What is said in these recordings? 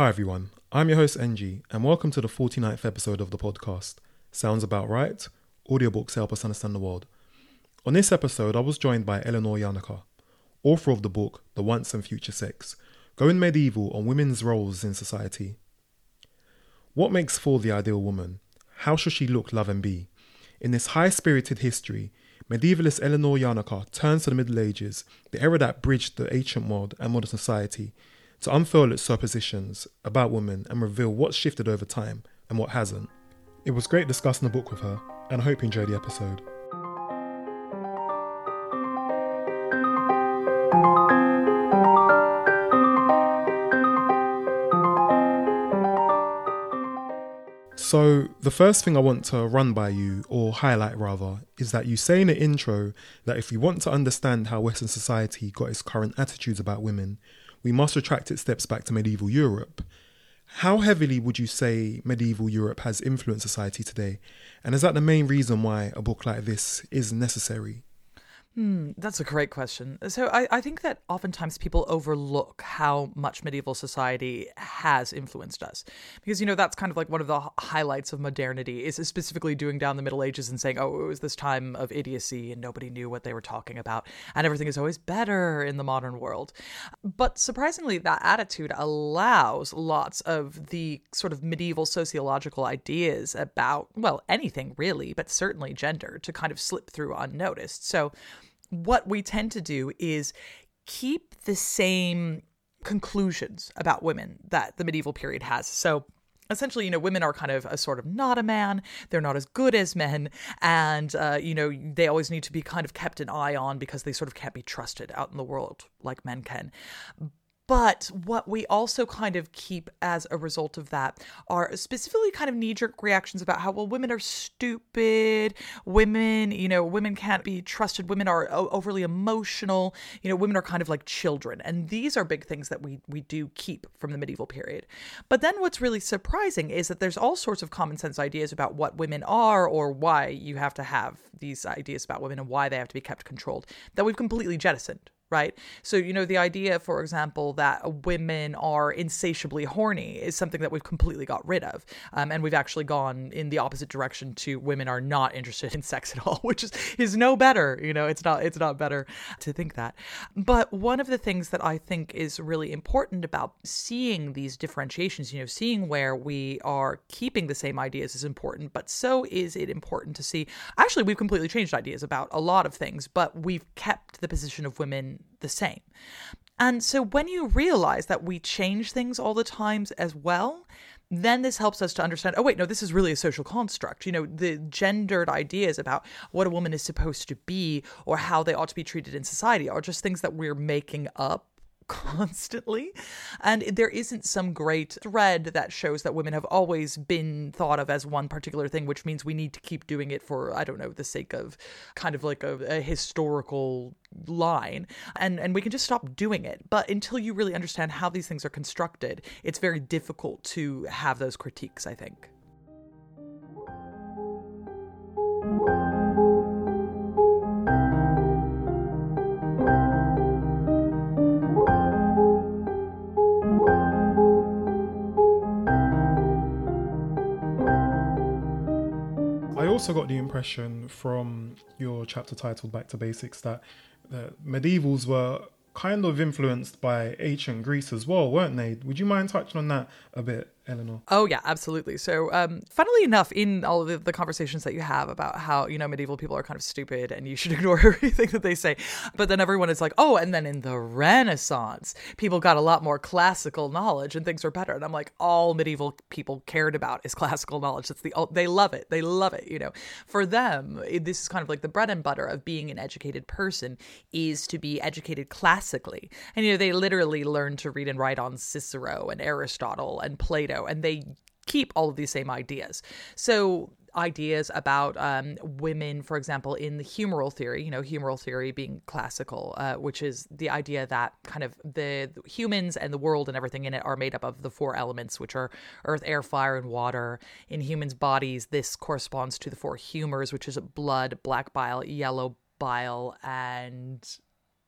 Hi everyone, I'm your host NG, and welcome to the 49th episode of the podcast. Sounds about right? Audiobooks help us understand the world. On this episode, I was joined by Eleanor Janega, author of the book The Once and Future Sex, Going Medieval on Women's Roles in Society. What makes for the ideal woman? How should she look, love, and be? In this high spirited history, medievalist Eleanor Janega turns to the Middle Ages, the era that bridged the ancient world and modern society, to unfurl its suppositions about women and reveal what's shifted over time and what hasn't. It was great discussing the book with her, and I hope you enjoyed the episode. So, the first thing I want to run by you, or highlight rather, is that you say in the intro that if we want to understand how Western society got its current attitudes about women, we must retract its steps back to medieval Europe. How heavily would you say medieval Europe has influenced society today? And is that the main reason why a book like this is necessary? Hmm, that's a great question. So I, I think that oftentimes people overlook how much medieval society has influenced us. Because, you know, that's kind of like one of the highlights of modernity is specifically doing down the Middle Ages and saying, oh, it was this time of idiocy and nobody knew what they were talking about. And everything is always better in the modern world. But surprisingly, that attitude allows lots of the sort of medieval sociological ideas about, well, anything really, but certainly gender to kind of slip through unnoticed. So, what we tend to do is keep the same conclusions about women that the medieval period has. So, essentially, you know, women are kind of a sort of not a man. They're not as good as men. And, uh, you know, they always need to be kind of kept an eye on because they sort of can't be trusted out in the world like men can. But what we also kind of keep as a result of that are specifically kind of knee jerk reactions about how, well, women are stupid. Women, you know, women can't be trusted. Women are overly emotional. You know, women are kind of like children. And these are big things that we, we do keep from the medieval period. But then what's really surprising is that there's all sorts of common sense ideas about what women are or why you have to have these ideas about women and why they have to be kept controlled that we've completely jettisoned right? So, you know, the idea, for example, that women are insatiably horny is something that we've completely got rid of. Um, and we've actually gone in the opposite direction to women are not interested in sex at all, which is, is no better. You know, it's not, it's not better to think that. But one of the things that I think is really important about seeing these differentiations, you know, seeing where we are keeping the same ideas is important, but so is it important to see actually, we've completely changed ideas about a lot of things, but we've kept the position of women the same. And so when you realize that we change things all the times as well, then this helps us to understand oh wait no this is really a social construct you know the gendered ideas about what a woman is supposed to be or how they ought to be treated in society are just things that we're making up constantly. And there isn't some great thread that shows that women have always been thought of as one particular thing, which means we need to keep doing it for, I don't know, the sake of kind of like a, a historical line. And and we can just stop doing it. But until you really understand how these things are constructed it's very difficult to have those critiques i think also got the impression from your chapter titled Back to Basics that the medievals were kind of influenced by ancient Greece as well, weren't they? Would you mind touching on that a bit? Eleanor? Oh yeah, absolutely. So, um, funnily enough, in all of the, the, conversations that you have about how you know medieval people are kind of stupid and you should ignore everything that they say, but then everyone is like, oh, and then in the Renaissance, people got a lot more classical knowledge and things were better. And I'm like, all medieval people cared about is classical knowledge. That's the they love it. They love it. You know, for them, this is kind of like the bread and butter of being an educated person is to be educated classically, and you know they literally learn to read and write on Cicero and Aristotle and Plato and they keep all of these same ideas. So ideas about um, women, for example, in the humoral theory, you know, humoral theory being classical, uh, which is the idea that kind of the, the, humans and the world and everything in it are made up of the four elements, which are earth, air, fire, and water. In humans' bodies, this corresponds to the four humors, which is blood, black bile, yellow bile, and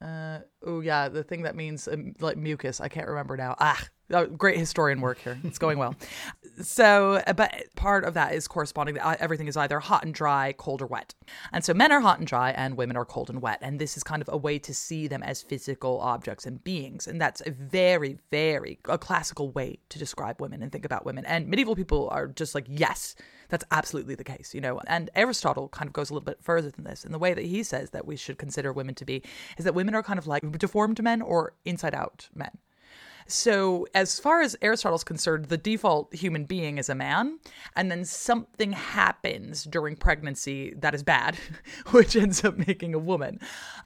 Uh, oh yeah, the thing that means um, like mucus. I can't remember now. Ah, oh, great historian work here. It's going well. so, uh, but part of that is corresponding. That everything is either hot and dry, cold or wet. And so men are hot and dry, and women are cold and wet. And this is kind of a way to see them as physical objects and beings. And that's a very, very a classical way to describe women and think about women. And medieval people are just like, yes, that's absolutely the case, you know. And Aristotle kind of goes a little bit further than this. And the way that he says that we should consider women to be is that women are kind of like deformed men or inside out men. So, as far as Aristotle's concerned, the default human being is a man, and then something happens during pregnancy that is bad, which ends up making a woman.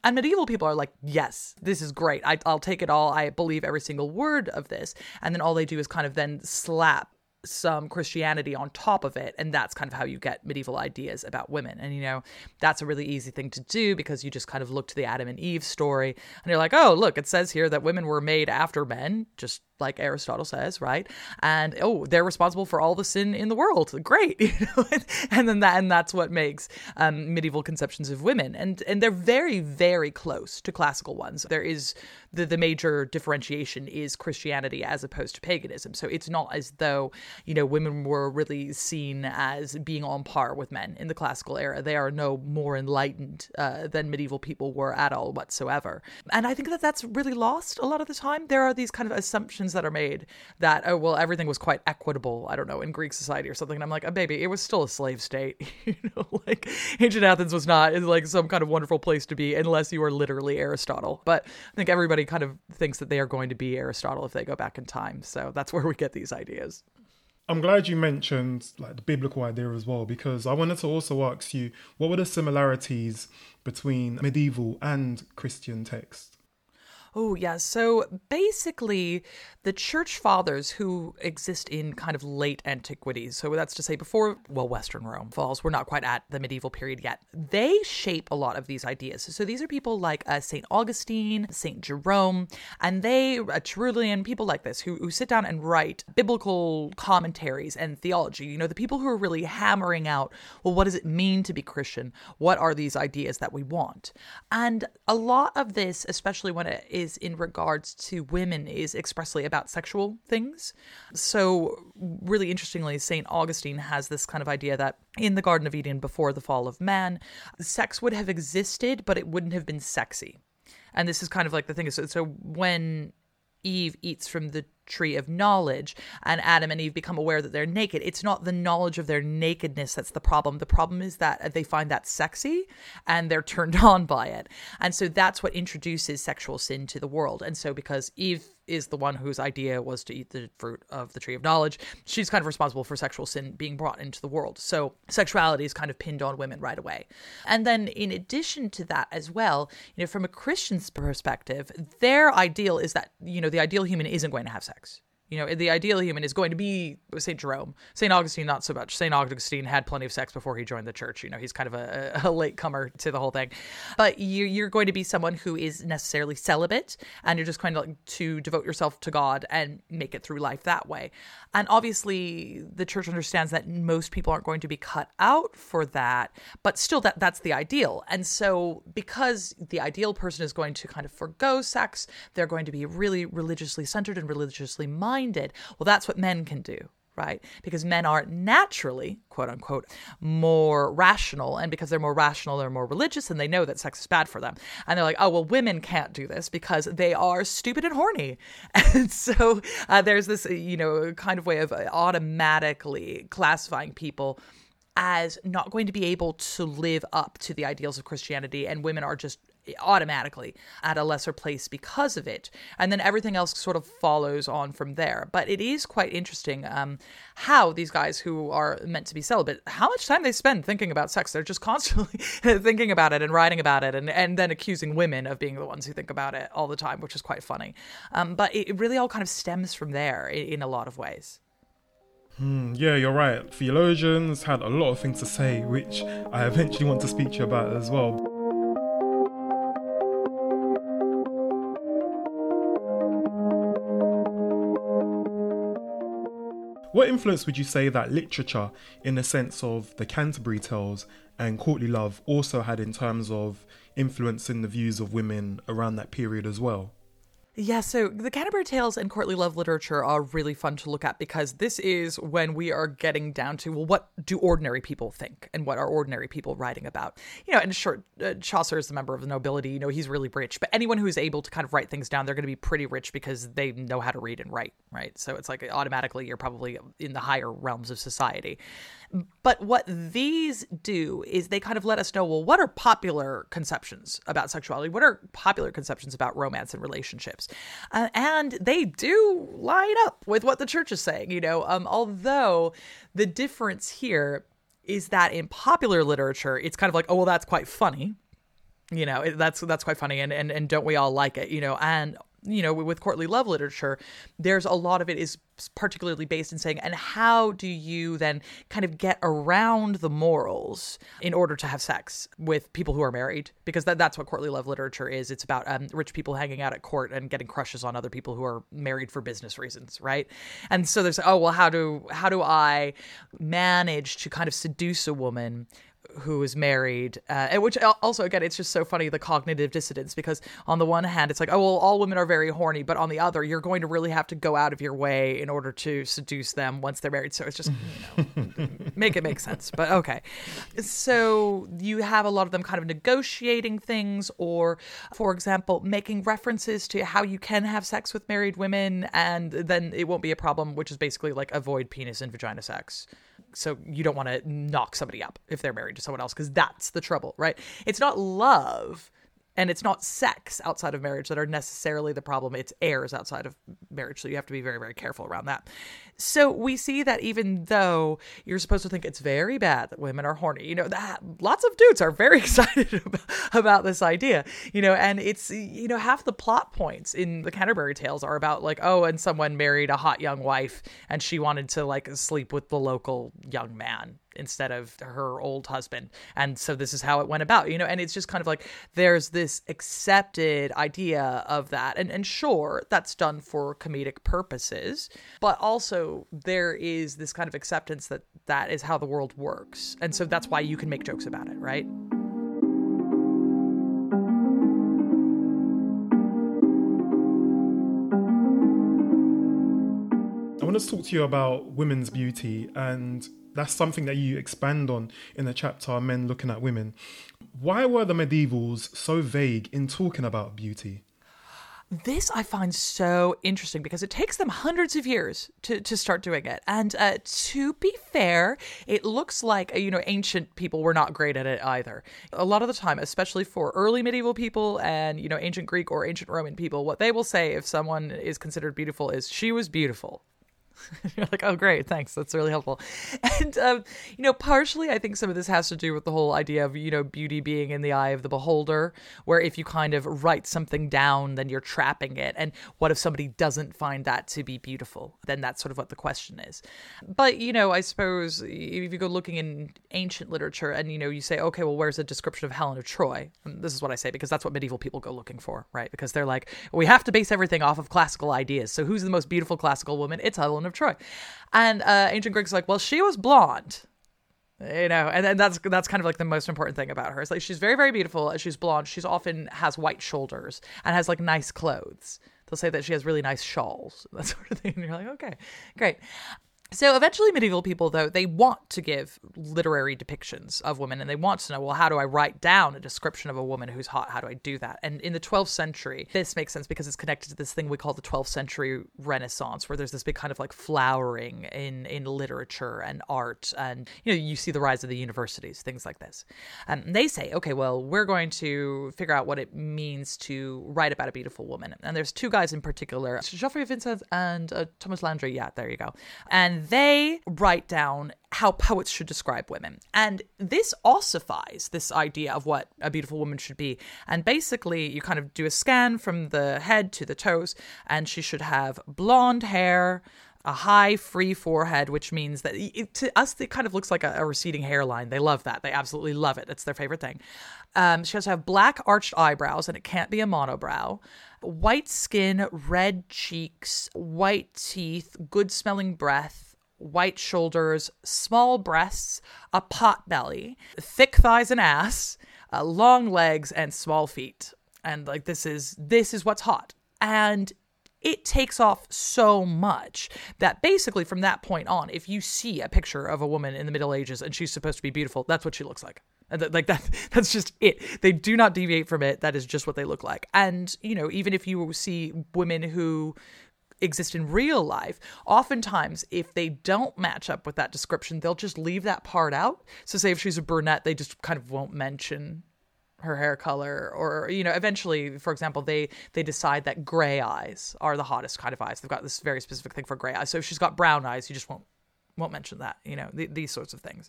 And medieval people are like, yes, this is great. I, will take it all. I believe every single word of this. And then all they do is kind of then slap some Christianity on top of it. And that's kind of how you get medieval ideas about women. And, you know, that's a really easy thing to do because you just kind of look to the Adam and Eve story and you're like, oh, look, it says here that women were made after men. Just like Aristotle says, right? And oh, they're responsible for all the sin in the world. Great, you know? and then that and that's what makes um, medieval conceptions of women, and and they're very very close to classical ones. There is the the major differentiation is Christianity as opposed to paganism. So it's not as though you know women were really seen as being on par with men in the classical era. They are no more enlightened uh, than medieval people were at all whatsoever. And I think that that's really lost a lot of the time. There are these kind of assumptions that are made that oh well everything was quite equitable i don't know in greek society or something and i'm like oh baby it was still a slave state you know like ancient athens was not like some kind of wonderful place to be unless you were literally aristotle but i think everybody kind of thinks that they are going to be aristotle if they go back in time so that's where we get these ideas I'm glad you mentioned like the biblical idea as well because I wanted to also ask you what were the similarities between medieval and Christian texts? Oh, yeah. So basically, the church fathers who exist in kind of late antiquity, so that's to say before, well, Western Rome falls, we're not quite at the medieval period yet, they shape a lot of these ideas. So these are people like uh, St. Augustine, St. Jerome, and they, uh, Tertullian, people like this, who, who sit down and write biblical commentaries and theology. You know, the people who are really hammering out, well, what does it mean to be Christian? What are these ideas that we want? And a lot of this, especially when it is is in regards to women is expressly about sexual things. So, really interestingly, St. Augustine has this kind of idea that in the Garden of Eden before the fall of man, sex would have existed, but it wouldn't have been sexy. And this is kind of like the thing. So, so when Eve eats from the tree of knowledge and Adam and Eve become aware that they're naked. It's not the knowledge of their nakedness that's the problem. The problem is that they find that sexy and they're turned on by it. And so that's what introduces sexual sin to the world. And so because Eve is the one whose idea was to eat the fruit of the tree of knowledge. She's kind of responsible for sexual sin being brought into the world. So sexuality is kind of pinned on women right away. And then in addition to that as well, you know, from a Christian's perspective, their ideal is that, you know, the ideal human isn't going to have sex. You know, the ideal human is going to be St. Jerome. St. Augustine, not so much. St. Augustine had plenty of sex before he joined the church. You know, he's kind of a, a late comer to the whole thing. But you, are going to be someone who is necessarily celibate and you're just going to, like, to devote yourself to God and make it through life that way. And obviously, the church understands that most people aren't going to be cut out for that, but still, that that's the ideal. And so, because the ideal person is going to kind of forego sex, they're going to be really religiously centered and religiously minded. Well, that's what men can do right? Because men are naturally, quote unquote, more rational. And because they're more rational, they're more religious and they know that sex is bad for them. And they're like, oh, well, women can't do this because they are stupid and horny. And so uh, there's this, you know, kind of way of automatically classifying people as not going to be able to live up to the ideals of Christianity, and women are just automatically at a lesser place because of it. And then everything else sort of follows on from there. But it is quite interesting um, how these guys who are meant to be celibate, how much time they spend thinking about sex. They're just constantly thinking about it and writing about it and, and then accusing women of being the ones who think about it all the time, which is quite funny. Um, but it really all kind of stems from there in, in a lot of ways. Hmm, yeah, you're right. Theologians had a lot of things to say, which I eventually want to speak to you about as well. What influence would you say that literature, in the sense of the Canterbury Tales and Courtly Love, also had in terms of influencing the views of women around that period as well? Yeah, so the Canterbury Tales and courtly love literature are really fun to look at because this is when we are getting down to well, what do ordinary people think and what are ordinary people writing about? You know, and short, uh, Chaucer is a member of the nobility. You know, he's really rich, but anyone who's able to kind of write things down, they're going to be pretty rich because they know how to read and write, right? So it's like automatically you're probably in the higher realms of society. But what these do is they kind of let us know well, what are popular conceptions about sexuality? What are popular conceptions about romance and relationships? Uh, and they do line up with what the church is saying, you know, um, although the difference here is that in popular literature, it's kind of like, oh, well, that's quite funny. You know that's that's quite funny and, and and don't we all like it you know and you know, with courtly love literature, there's a lot of it is particularly based in saying, and how do you then kind of get around the morals in order to have sex with people who are married? Because that, that's what courtly love literature is. It's about um, rich people hanging out at court and getting crushes on other people who are married for business reasons, right? And so there's, oh well, how do how do I manage to kind of seduce a woman who is married, uh, which also again, it's just so funny the cognitive dissonance because on the one hand, it's like, oh well, all women are very horny, but on the other, you're going to really have to go out of your way in order to seduce them once they're married. So it's just you know, make it make sense. But okay, so you have a lot of them kind of negotiating things, or for example, making references to how you can have sex with married women, and then it won't be a problem, which is basically like avoid penis and vagina sex so you don't want to knock somebody up if they're married to someone else because that's the trouble, right? It's not love and it's not sex outside of marriage that are necessarily the problem it's heirs outside of marriage so you have to be very very careful around that. So we see that even though you're supposed to think it's very bad that women are horny you know that lots of dudes are very excited about, this idea you know and it's you know half the plot points in the canterbury tales are about like oh and someone married a hot young wife and she wanted to like sleep with the local young man instead of her old husband. And so this is how it went about, you know, and it's just kind of like there's this accepted idea of that. And and sure, that's done for comedic purposes, but also there is this kind of acceptance that that is how the world works. And so that's why you can make jokes about it, right? I want to talk to you about women's beauty and that's something that you expand on in the chapter men looking at women why were the medievals so vague in talking about beauty this I find so interesting because it takes them hundreds of years to, to start doing it. And uh, to be fair, it looks like, you know, ancient people were not great at it either. A lot of the time, especially for early medieval people and, you know, ancient Greek or ancient Roman people, what they will say if someone is considered beautiful is, she was beautiful. You're like, oh, great, thanks. That's really helpful. And, um, you know, partially, I think some of this has to do with the whole idea of, you know, beauty being in the eye of the beholder, where if you kind of write something down, then you're trapping it. And what if somebody doesn't find that to be beautiful? Then that's sort of what the question is. But, you know, I suppose if you go looking in ancient literature and, you know, you say, okay, well, where's a description of Helen of Troy? And this is what I say because that's what medieval people go looking for, right? Because they're like, we have to base everything off of classical ideas. So who's the most beautiful classical woman? It's Helen of Troy. And uh, ancient Greeks like, well, she was blonde. You know, and, and that's that's kind of like the most important thing about her. It's like she's very, very beautiful. And she's blonde. She's often has white shoulders and has like nice clothes. They'll say that she has really nice shawls, that sort of thing. And you're like, okay, great. So eventually, medieval people, though, they want to give literary depictions of women and they want to know, well, how do I write down a description of a woman who's hot? How do I do that? And in the 12th century, this makes sense because it's connected to this thing we call the 12th century Renaissance, where there's this big kind of like flowering in, in literature and art. And, you know, you see the rise of the universities, things like this. And they say, okay, well, we're going to figure out what it means to write about a beautiful woman. And there's two guys in particular, Geoffrey Vinsauf and uh, Thomas Landry. Yeah, there you go. And they write down how poets should describe women. And this ossifies this idea of what a beautiful woman should be. And basically, you kind of do a scan from the head to the toes, and she should have blonde hair, a high free forehead, which means that it, to us it kind of looks like a, a, receding hairline. They love that. They absolutely love it. It's their favorite thing. Um, she has to have black arched eyebrows, and it can't be a monobrow. White skin, red cheeks, white teeth, good smelling breath, white shoulders, small breasts, a pot belly, thick thighs and ass, uh, long legs, and small feet. And like this is this is what's hot. And it takes off so much that basically from that point on, if you see a picture of a woman in the Middle Ages and she's supposed to be beautiful, that's what she looks like. Like that, that's just it. They do not deviate from it. That is just what they look like. And, you know, even if you see women who exist in real life, oftentimes if they don't match up with that description, they'll just leave that part out. So, say if she's a brunette, they just kind of won't mention her hair color or you know eventually for example they they decide that gray eyes are the hottest kind of eyes. They've got this very specific thing for gray eyes. So if she's got brown eyes you just won't won't mention that you know th- these sorts of things.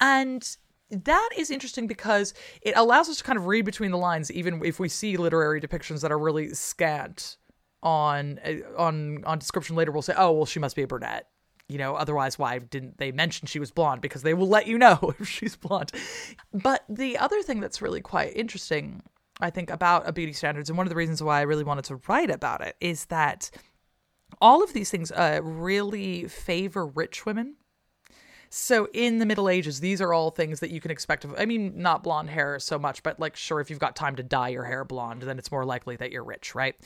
And that is interesting because it allows us to kind of read between the lines even if we see literary depictions that are really scant on uh, on on description later we'll say oh well she must be a brunette you know, otherwise, why didn't they mention she was blonde? Because they will let you know if she's blonde. But the other thing that's really quite interesting, I think, about a beauty standards, and one of the reasons why I really wanted to write about it, is that all of these things uh, really favor rich women so in the Middle Ages, these are all things that you can expect of. I mean, not blonde hair so much, but like, sure, if you've got time to dye your hair blonde, then it's more likely that you're rich, right?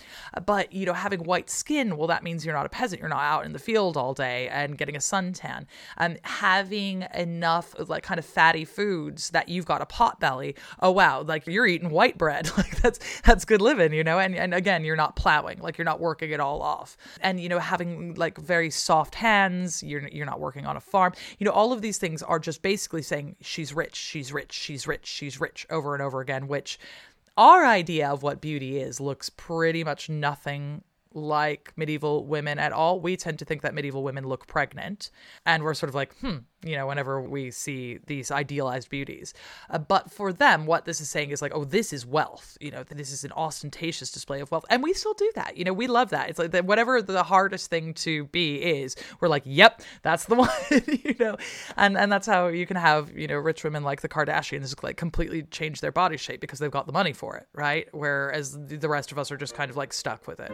But you know, having white skin, well, that means you're not a peasant. You're not out in the field all day and getting a suntan. And um, having enough like kind of fatty foods that you've got a pot belly. Oh wow, like you're eating white bread. like that's that's good living, you know. And and again, you're not plowing. Like you're not working it all off. And you know, having like very soft hands. You're you're not working on a farm. You know all of these things are just basically saying she's rich, she's rich, she's rich, she's rich over and over again, which our idea of what beauty is looks pretty much nothing like medieval women at all. We tend to think that medieval women look pregnant, and we're sort of like, hmm, you know, whenever we see these idealized beauties. Uh, but for them, what this is saying is like, oh, this is wealth. You know, this is an ostentatious display of wealth, and we still do that. You know, we love that. It's like that whatever the hardest thing to be is, we're like, yep, that's the one. you know, and and that's how you can have you know rich women like the Kardashians like completely change their body shape because they've got the money for it, right? Whereas the rest of us are just kind of like stuck with it.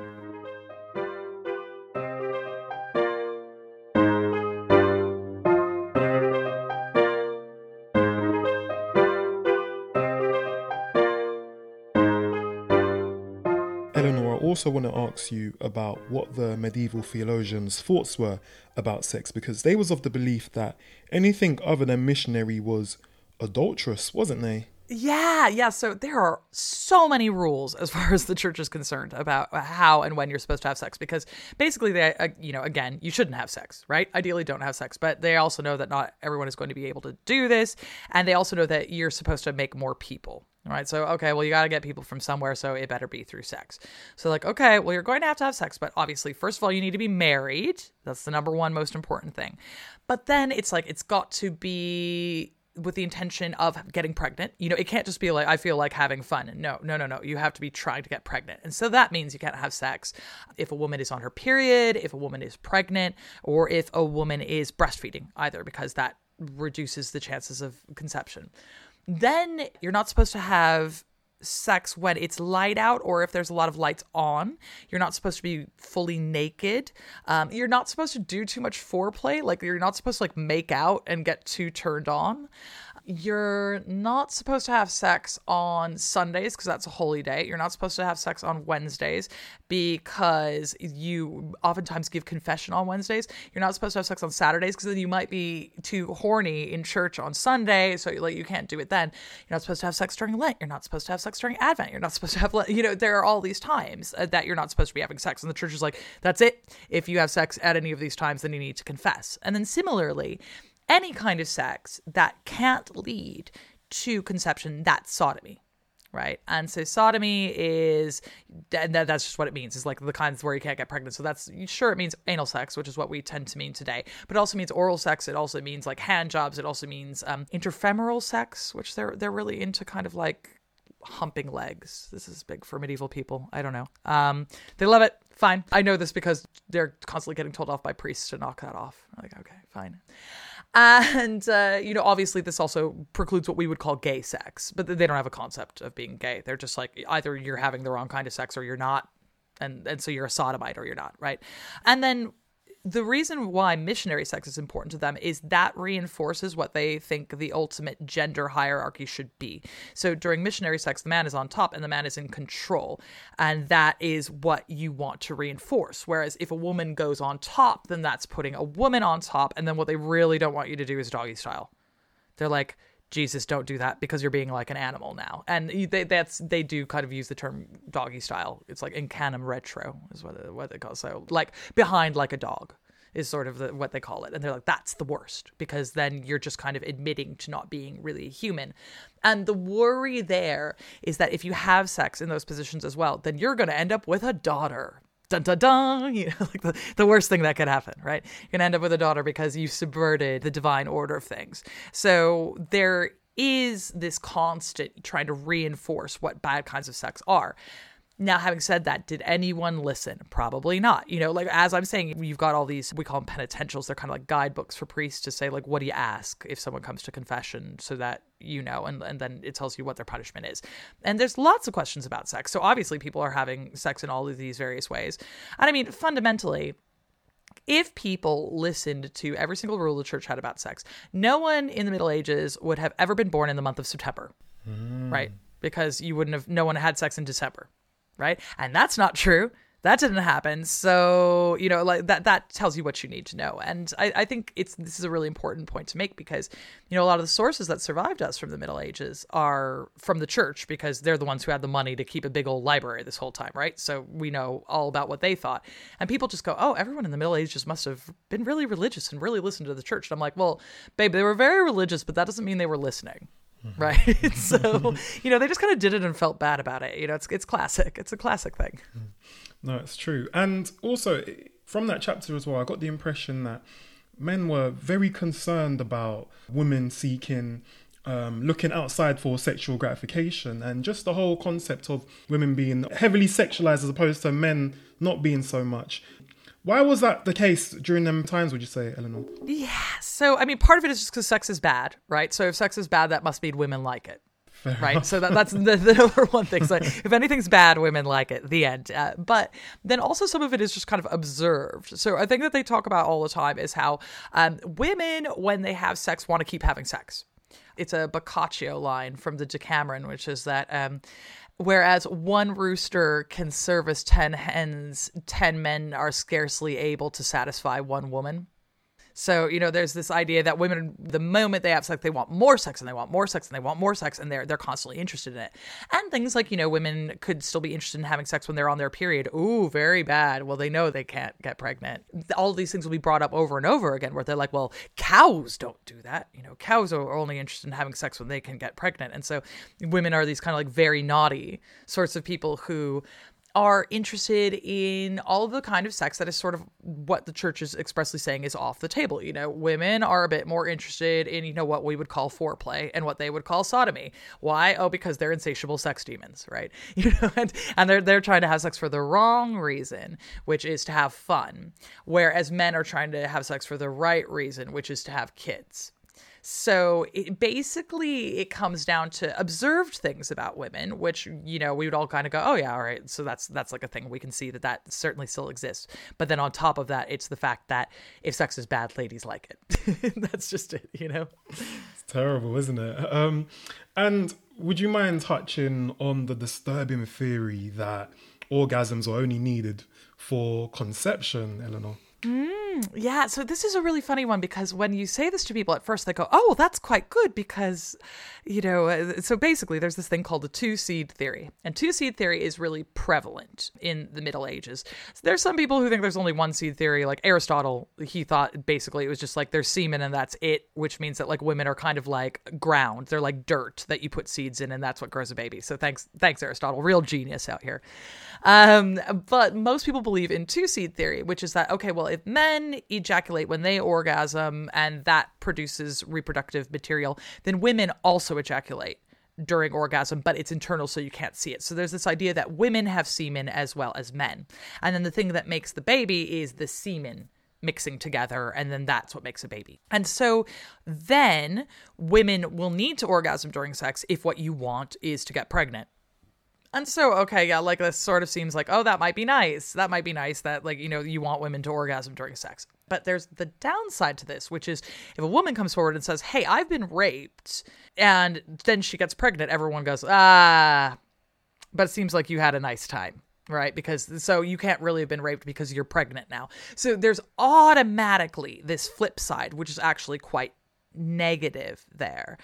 Also want to ask you about what the medieval theologians' thoughts were about sex because they was of the belief that anything other than missionary was adulterous, wasn't they? Yeah, yeah. So there are so many rules as far as the church is concerned about how and when you're supposed to have sex because basically they uh, you know, again, you shouldn't have sex, right? Ideally don't have sex, but they also know that not everyone is going to be able to do this and they also know that you're supposed to make more people, right. So, okay, well, you got to get people from somewhere. So it better be through sex. So, like, okay, well, you're going to have to have sex. But obviously, first of all, you need to be married. That's the number one most important thing. But then it's like, it's got to be with the intention of getting pregnant. You know, it can't just be like, I feel like having fun. No, no, no, no. You have to be trying to get pregnant. And so that means you can't have sex if a woman is on her period, if a woman is pregnant, or if a woman is breastfeeding, either, because that reduces the chances of conception. Then you're not supposed to have sex when it's light out or if there's a lot of lights on. You're not supposed to be fully naked. Um, you're not supposed to do too much foreplay. Like you're not supposed to like make out and get too turned on you're not supposed to have sex on Sundays because that's a holy day. You're not supposed to have sex on Wednesdays because you oftentimes give confession on Wednesdays. You're not supposed to have sex on Saturdays because then you might be too horny in church on Sunday, so like you can't do it then. You're not supposed to have sex during Lent. You're not supposed to have sex during Advent. You're not supposed to have you know there are all these times uh, that you're not supposed to be having sex, and the church is like that's it. If you have sex at any of these times, then you need to confess. And then similarly any kind of sex that can't lead to conception, that's sodomy. Right. And so sodomy is, and that's just what it means, It's like the kinds where you can't get pregnant. So that's sure it means anal sex, which is what we tend to mean today, but it also means oral sex. It also means like hand jobs. It also means um, interfemoral sex, which they're, they're really into kind of like humping legs. This is big for medieval people. I don't know. Um, they love it. Fine. I know this because they're constantly getting told off by priests to knock that off. I'm like, okay, fine. And, uh, you know, obviously this also precludes what we would call gay sex, but they don't have a concept of being gay. They're just like either you're having the wrong kind of sex or you're not. And, and so you're a sodomite or you're not, right? And then the reason why missionary sex is important to them is that reinforces what they think the ultimate gender hierarchy should be. So during missionary sex, the man is on top and the man is in control. And that is what you want to reinforce. Whereas if a woman goes on top, then that's putting a woman on top. And then what they really don't want you to do is doggy style. They're like, Jesus, don't do that because you're being like an animal now. And they that's they do kind of use the term doggy style. It's like in canem retro is what what they call it. so like behind like a dog is sort of the, what they call it. And they're like that's the worst because then you're just kind of admitting to not being really human. And the worry there is that if you have sex in those positions as well, then you're going to end up with a daughter dun dun dun, you know, like the, the worst thing that could happen, right? You're gonna end up with a daughter because you subverted the divine order of things. So there is this constant trying to reinforce what bad kinds of sex are. Now, having said that, did anyone listen? Probably not. You know, like as I'm saying, you've got all these, we call them penitentials. They're kind of like guidebooks for priests to say, like, what do you ask if someone comes to confession so that you know, and, and then it tells you what their punishment is. And there's lots of questions about sex. So obviously, people are having sex in all of these various ways. And I mean, fundamentally, if people listened to every single rule the church had about sex, no one in the Middle Ages would have ever been born in the month of September, mm. right? Because you wouldn't have, no one had sex in December right? And that's not true. That didn't happen. So, you know, like that that tells you what you need to know. And I, I think it's this is a really important point to make because, you know, a lot of the sources that survived us from the Middle Ages are from the church because they're the ones who had the money to keep a big old library this whole time, right? So we know all about what they thought. And people just go, Oh, everyone in the Middle Ages must have been really religious and really listened to the church. And I'm like, Well, babe, they were very religious, but that doesn't mean they were listening. Right? so you know they just kind of did it and felt bad about it. You know, it's it's classic. It's a classic thing. Mm. No, it's true. And also from that chapter as well, I got the impression that men were very concerned about women seeking um, looking outside for sexual gratification and just the whole concept of women being heavily sexualized as opposed to men not being so much. Why was that the case during them times, would you say, Eleanor? Yeah. So, I mean, part of it is just because sex is bad, right? So, if sex is bad, that must mean women like it. Fair right. Enough. So that, that's the, the, number one thing. So if anything's bad, women like it. The end. Uh, but then also some of it is just kind of observed. So I think that they talk about all the time is how um, women, when they have sex, want to keep having sex. It's a Boccaccio line from the Decameron, which is that um, Whereas one rooster can service 10 hens, 10 men are scarcely able to satisfy one woman. So, you know, there's this idea that women, the moment they have sex, they want more sex and they want more sex and they want more sex and they're they're constantly interested in it. And things like, you know, women could still be interested in having sex when they're on their period. Ooh, very bad. Well, they know they can't get pregnant. All these things will be brought up over and over again where they're like, well, cows don't do that. You know, cows are only interested in having sex when they can get pregnant. And so women are these kind of like very naughty sorts of people who are interested in all of the kind of sex that is sort of what the church is expressly saying is off the table. You know, women are a bit more interested in, you know, what we would call foreplay and what they would call sodomy. Why? Oh, because they're insatiable sex demons, right? You know, and, and they're they're trying to have sex for the wrong reason, which is to have fun. Whereas men are trying to have sex for the right reason, which is to have kids. So it, basically, it comes down to observed things about women, which you know we would all kind of go, "Oh yeah, all right." So that's that's like a thing we can see that that certainly still exists. But then on top of that, it's the fact that if sex is bad, ladies like it. that's just it, you know. It's terrible, isn't it? Um, and would you mind touching on the disturbing theory that orgasms are only needed for conception, Eleanor? Mm, yeah, so this is a really funny one because when you say this to people at first, they go, "Oh, well, that's quite good," because, you know, uh, so basically, there's this thing called the two seed theory, and two seed theory is really prevalent in the Middle Ages. So there's some people who think there's only one seed theory, like Aristotle. He thought basically it was just like there's semen and that's it, which means that like women are kind of like ground, they're like dirt that you put seeds in, and that's what grows a baby. So thanks, thanks Aristotle, real genius out here. Um, but most people believe in two seed theory, which is that okay, well if men ejaculate when they orgasm and that produces reproductive material, then women also ejaculate during orgasm, but it's internal, so you can't see it. So there's this idea that women have semen as well as men. And then the thing that makes the baby is the semen mixing together, and then that's what makes a baby. And so then women will need to orgasm during sex if what you want is to get pregnant. And so, okay, yeah, like this sort of seems like, oh, that might be nice. That might be nice that, like, you know, you want women to orgasm during sex. But there's the downside to this, which is if a woman comes forward and says, Hey, I've been raped, and then she gets pregnant, everyone goes, Ah, but it seems like you had a nice time right? Because so you can't really have been raped because you're pregnant now. So there's automatically this flip side, which is actually quite negative there.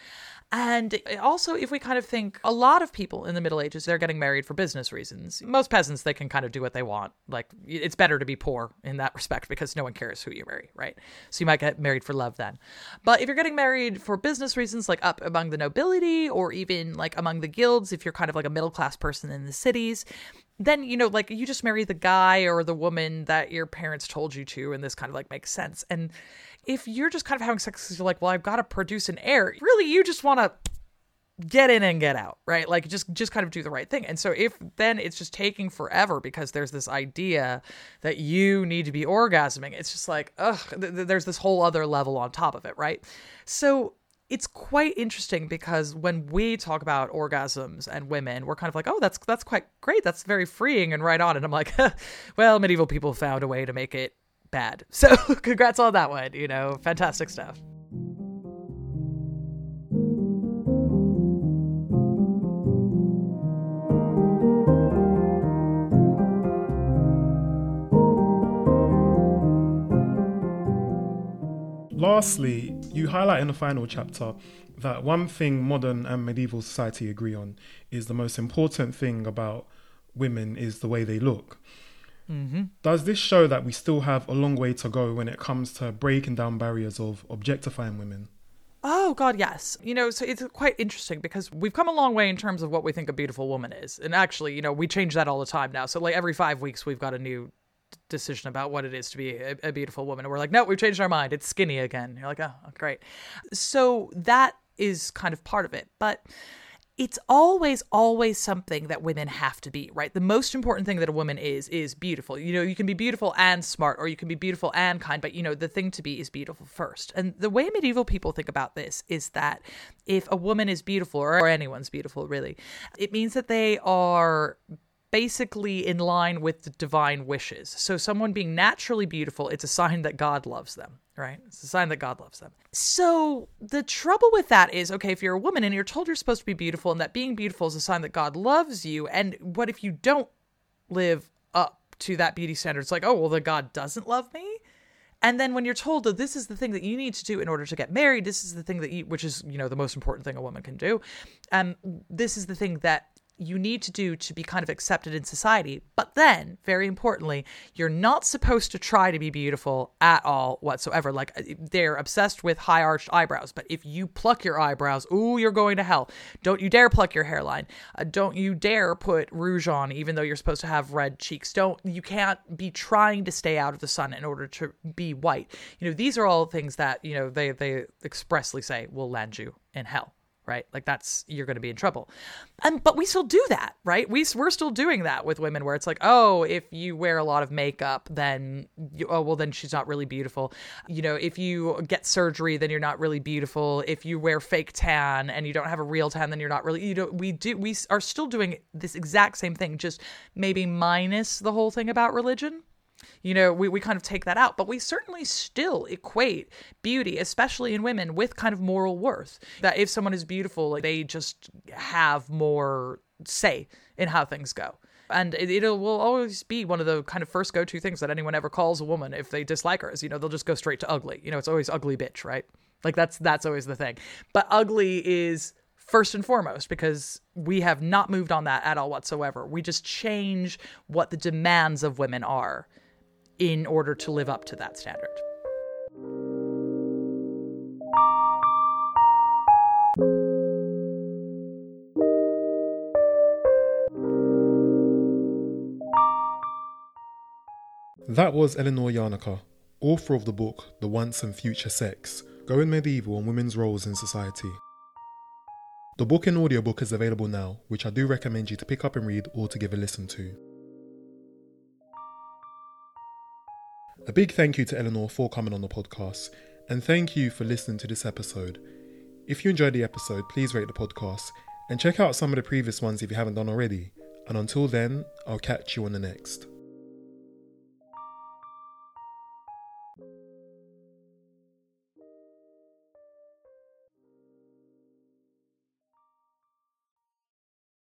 And also, if we kind of think a lot of people in the Middle Ages, they're getting married for business reasons. Most peasants, they can kind of do what they want. Like, it's better to be poor in that respect because no one cares who you marry, right? So you might get married for love then. But if you're getting married for business reasons, like up among the nobility or even like among the guilds, if you're kind of like a middle class person in the cities, then you know like you just marry the guy or the woman that your parents told you to and this kind of like makes sense. And if you're just kind of having sex because you're like well i've got to produce an heir really you just want to get in and get out right? Like just just kind of do the right thing. And so if then it's just taking forever because there's this idea that you need to be orgasming. It's just like ugh th- th- there's this whole other level on top of it right? So it's quite interesting because when we talk about orgasms and women, we're kind of like, oh, that's that's quite great. That's very freeing and right on. And I'm like, well, medieval people found a way to make it bad. So congrats on that one. You know, fantastic stuff. Lastly, you highlight in the final chapter that one thing modern and medieval society agree on is the most important thing about women is the way they look. Mm-hmm. Does this show that we still have a long way to go when it comes to breaking down barriers of objectifying women? Oh God, yes. You know, so it's quite interesting because we've come a long way in terms of what we think a beautiful woman is, and actually, you know, we change that all the time now. So like every five weeks, we've got a new decision about what it is to be a, a, beautiful woman. And we're like, no, we've changed our mind. It's skinny again. You're like, oh, great. So that is kind of part of it. But it's always, always something that women have to be, right? The most important thing that a woman is, is beautiful. You know, you can be beautiful and smart, or you can be beautiful and kind, but you know, the thing to be is beautiful first. And the way medieval people think about this is that if a woman is beautiful, or anyone's beautiful, really, it means that they are basically in line with the divine wishes. So, someone being naturally beautiful, it's a sign that God loves them, right? It's a sign that God loves them. So, the trouble with that is okay, if you're a woman and you're told you're supposed to be beautiful and that being beautiful is a sign that God loves you, and what if you don't live up to that beauty standard? It's like, oh, well, the God doesn't love me? And then when you're told that this is the thing that you need to do in order to get married, this is the thing that you, which is, you know, the most important thing a woman can do. Um, this is the thing that you need to do to be kind of accepted in society. But then, very importantly, you're not supposed to try to be beautiful at all whatsoever. Like uh, they're obsessed with high arched eyebrows. But if you pluck your eyebrows, ooh, you're going to hell. Don't you dare pluck your hairline. Uh, don't you dare put rouge on, even though you're supposed to have red cheeks. Don't you can't be trying to stay out of the sun in order to be white. You know, these are all things that you know they they expressly say will land you in hell right? Like that's you're going to be in trouble. And but we still do that, right? We we're still doing that with women where it's like, "Oh, if you wear a lot of makeup, then you, oh, well then she's not really beautiful." You know, if you get surgery, then you're not really beautiful. If you wear fake tan and you don't have a real tan, then you're not really you know, we do we are still doing this exact same thing, just maybe minus the whole thing about religion you know, we, we kind of take that out, but we certainly still equate beauty, especially in women, with kind of moral worth. That if someone is beautiful, they just have more say in how things go. And it, it will always be one of the kind of first go to things that anyone ever calls a woman if they dislike her is, you know, they'll just go straight to ugly. You know, it's always ugly bitch, right? Like that's that's always the thing. But ugly is first and foremost because we have not moved on that at all whatsoever. We just change what the demands of women are in order to live up to that standard. That was Eleanor Janega, author of the book The Once and Future Sex Going Medieval and Women's Roles in Society. The book and audiobook is available now, which I do recommend you to pick up and read or to give a listen to. A big thank you to Eleanor for coming on the podcast, and thank you for listening to this episode. If you enjoyed the episode, please rate the podcast and check out some of the previous ones if you haven't done already. And until then, I'll catch you on the next.